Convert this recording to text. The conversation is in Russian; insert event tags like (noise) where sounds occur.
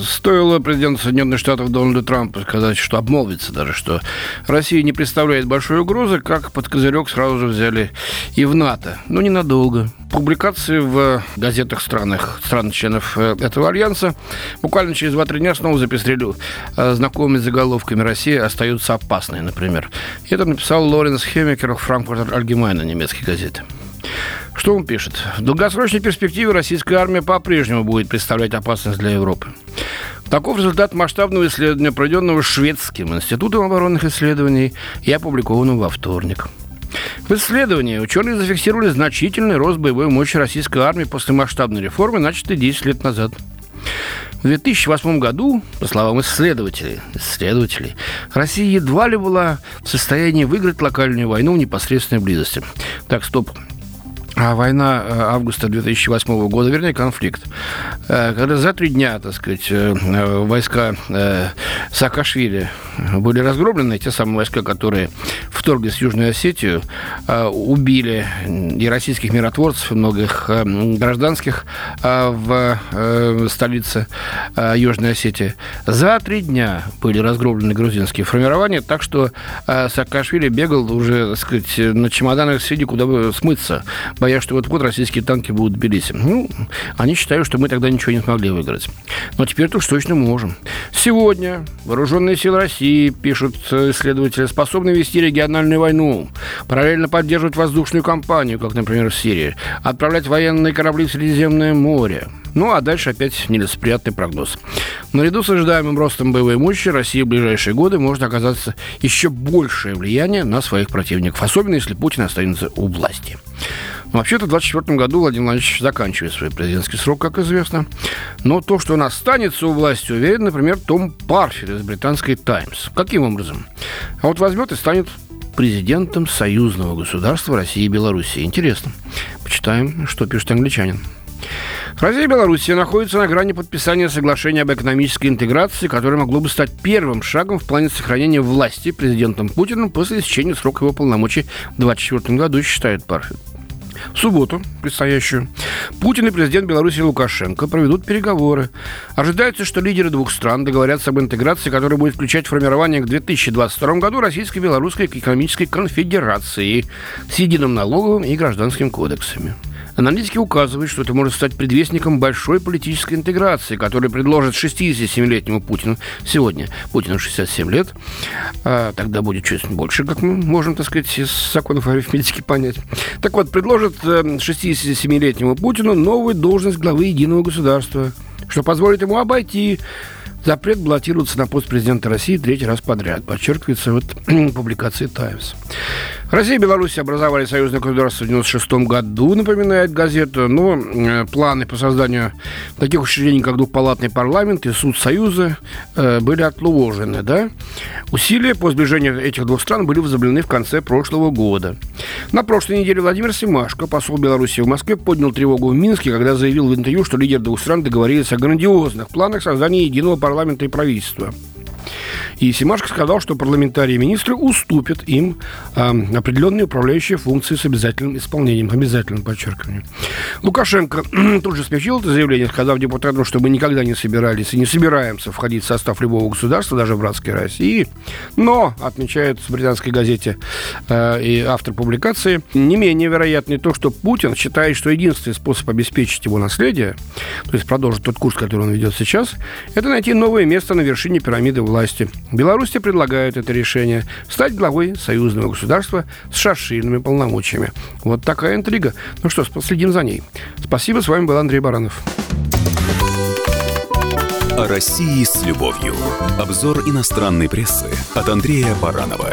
Стоило президенту Соединенных Штатов Дональду Трампу сказать, что обмолвится даже, что Россия не представляет большой угрозы, как под козырек сразу же взяли и в НАТО. Но ненадолго. Публикации в газетах странах, стран-членов э, этого альянса буквально через 2-3 дня снова запестрели э, знакомыми заголовками «Россия остаются опасной», например. Это написал Лоренс Хемекер Франкфуртер Альгемайна немецкой газеты. Что он пишет? В долгосрочной перспективе российская армия по-прежнему будет представлять опасность для Европы. Таков результат масштабного исследования, проведенного Шведским институтом оборонных исследований и опубликованного во вторник. В исследовании ученые зафиксировали значительный рост боевой мощи российской армии после масштабной реформы, начатой 10 лет назад. В 2008 году, по словам исследователей, исследователей, Россия едва ли была в состоянии выиграть локальную войну в непосредственной близости. Так, стоп. А война э, августа 2008 года, вернее, конфликт, э, когда за три дня, так сказать, э, войска Саакашвили были разгромлены, те самые войска, которые вторглись в Южную Осетию, убили и российских миротворцев, и многих гражданских в столице Южной Осетии. За три дня были разгромлены грузинские формирования, так что Саакашвили бегал уже, так сказать, на чемоданах среди куда бы смыться, боясь, что вот-вот российские танки будут в Тбилиси. Ну, они считают, что мы тогда ничего не смогли выиграть. Но теперь-то уж точно можем. Сегодня вооруженные силы России, пишут исследователи, способны вести региональную войну, параллельно поддерживать воздушную кампанию, как, например, в Сирии, отправлять военные корабли в Средиземное море. Ну, а дальше опять нелицеприятный прогноз. Наряду с ожидаемым ростом боевой мощи Россия в ближайшие годы может оказаться еще большее влияние на своих противников, особенно если Путин останется у власти. Вообще-то в 2024 году Владимир Владимирович заканчивает свой президентский срок, как известно. Но то, что он останется у власти, уверен, например, Том Парфер из британской «Таймс». Каким образом? А вот возьмет и станет президентом союзного государства России и Белоруссии. Интересно. Почитаем, что пишет англичанин. Россия и Белоруссия находятся на грани подписания соглашения об экономической интеграции, которое могло бы стать первым шагом в плане сохранения власти президентом Путиным после истечения срока его полномочий в 2024 году, считает Парфит. В субботу, предстоящую, Путин и президент Беларуси Лукашенко проведут переговоры. Ожидается, что лидеры двух стран договорятся об интеграции, которая будет включать формирование к 2022 году Российско-Белорусской экономической конфедерации с единым налоговым и гражданским кодексами. Аналитики указывают, что это может стать предвестником большой политической интеграции, которая предложит 67-летнему Путину сегодня, Путину 67 лет, а тогда будет чуть больше, как мы можем, так сказать, из законов арифметики понять. Так вот, предложит 67-летнему э, Путину новую должность главы единого государства, что позволит ему обойти запрет баллотироваться на пост президента России третий раз подряд, подчеркивается вот (clears throat) публикации «Таймс». Россия и Беларусь образовали союзное государство в 1996 году, напоминает газета, но э, планы по созданию таких учреждений, как двухпалатный парламент и суд Союза, э, были отложены. Да? Усилия по сближению этих двух стран были возобновлены в конце прошлого года. На прошлой неделе Владимир Симашко, посол Беларуси в Москве, поднял тревогу в Минске, когда заявил в интервью, что лидеры двух стран договорились о грандиозных планах создания единого парламента и правительства. И Симашко сказал, что парламентарии и министры уступят им э, определенные управляющие функции с обязательным исполнением, обязательным подчеркиванием. Лукашенко (clears throat) тут же смягчил это заявление, сказав депутатам, что мы никогда не собирались и не собираемся входить в состав любого государства, даже братской России. Но, отмечает в британской газете э, и автор публикации, не менее вероятно то, что Путин считает, что единственный способ обеспечить его наследие, то есть продолжить тот курс, который он ведет сейчас, это найти новое место на вершине пирамиды власти. Беларуси предлагают это решение – стать главой союзного государства с шарширными полномочиями. Вот такая интрига. Ну что, последим за ней. Спасибо, с вами был Андрей Баранов. О России с любовью. Обзор иностранной прессы от Андрея Баранова.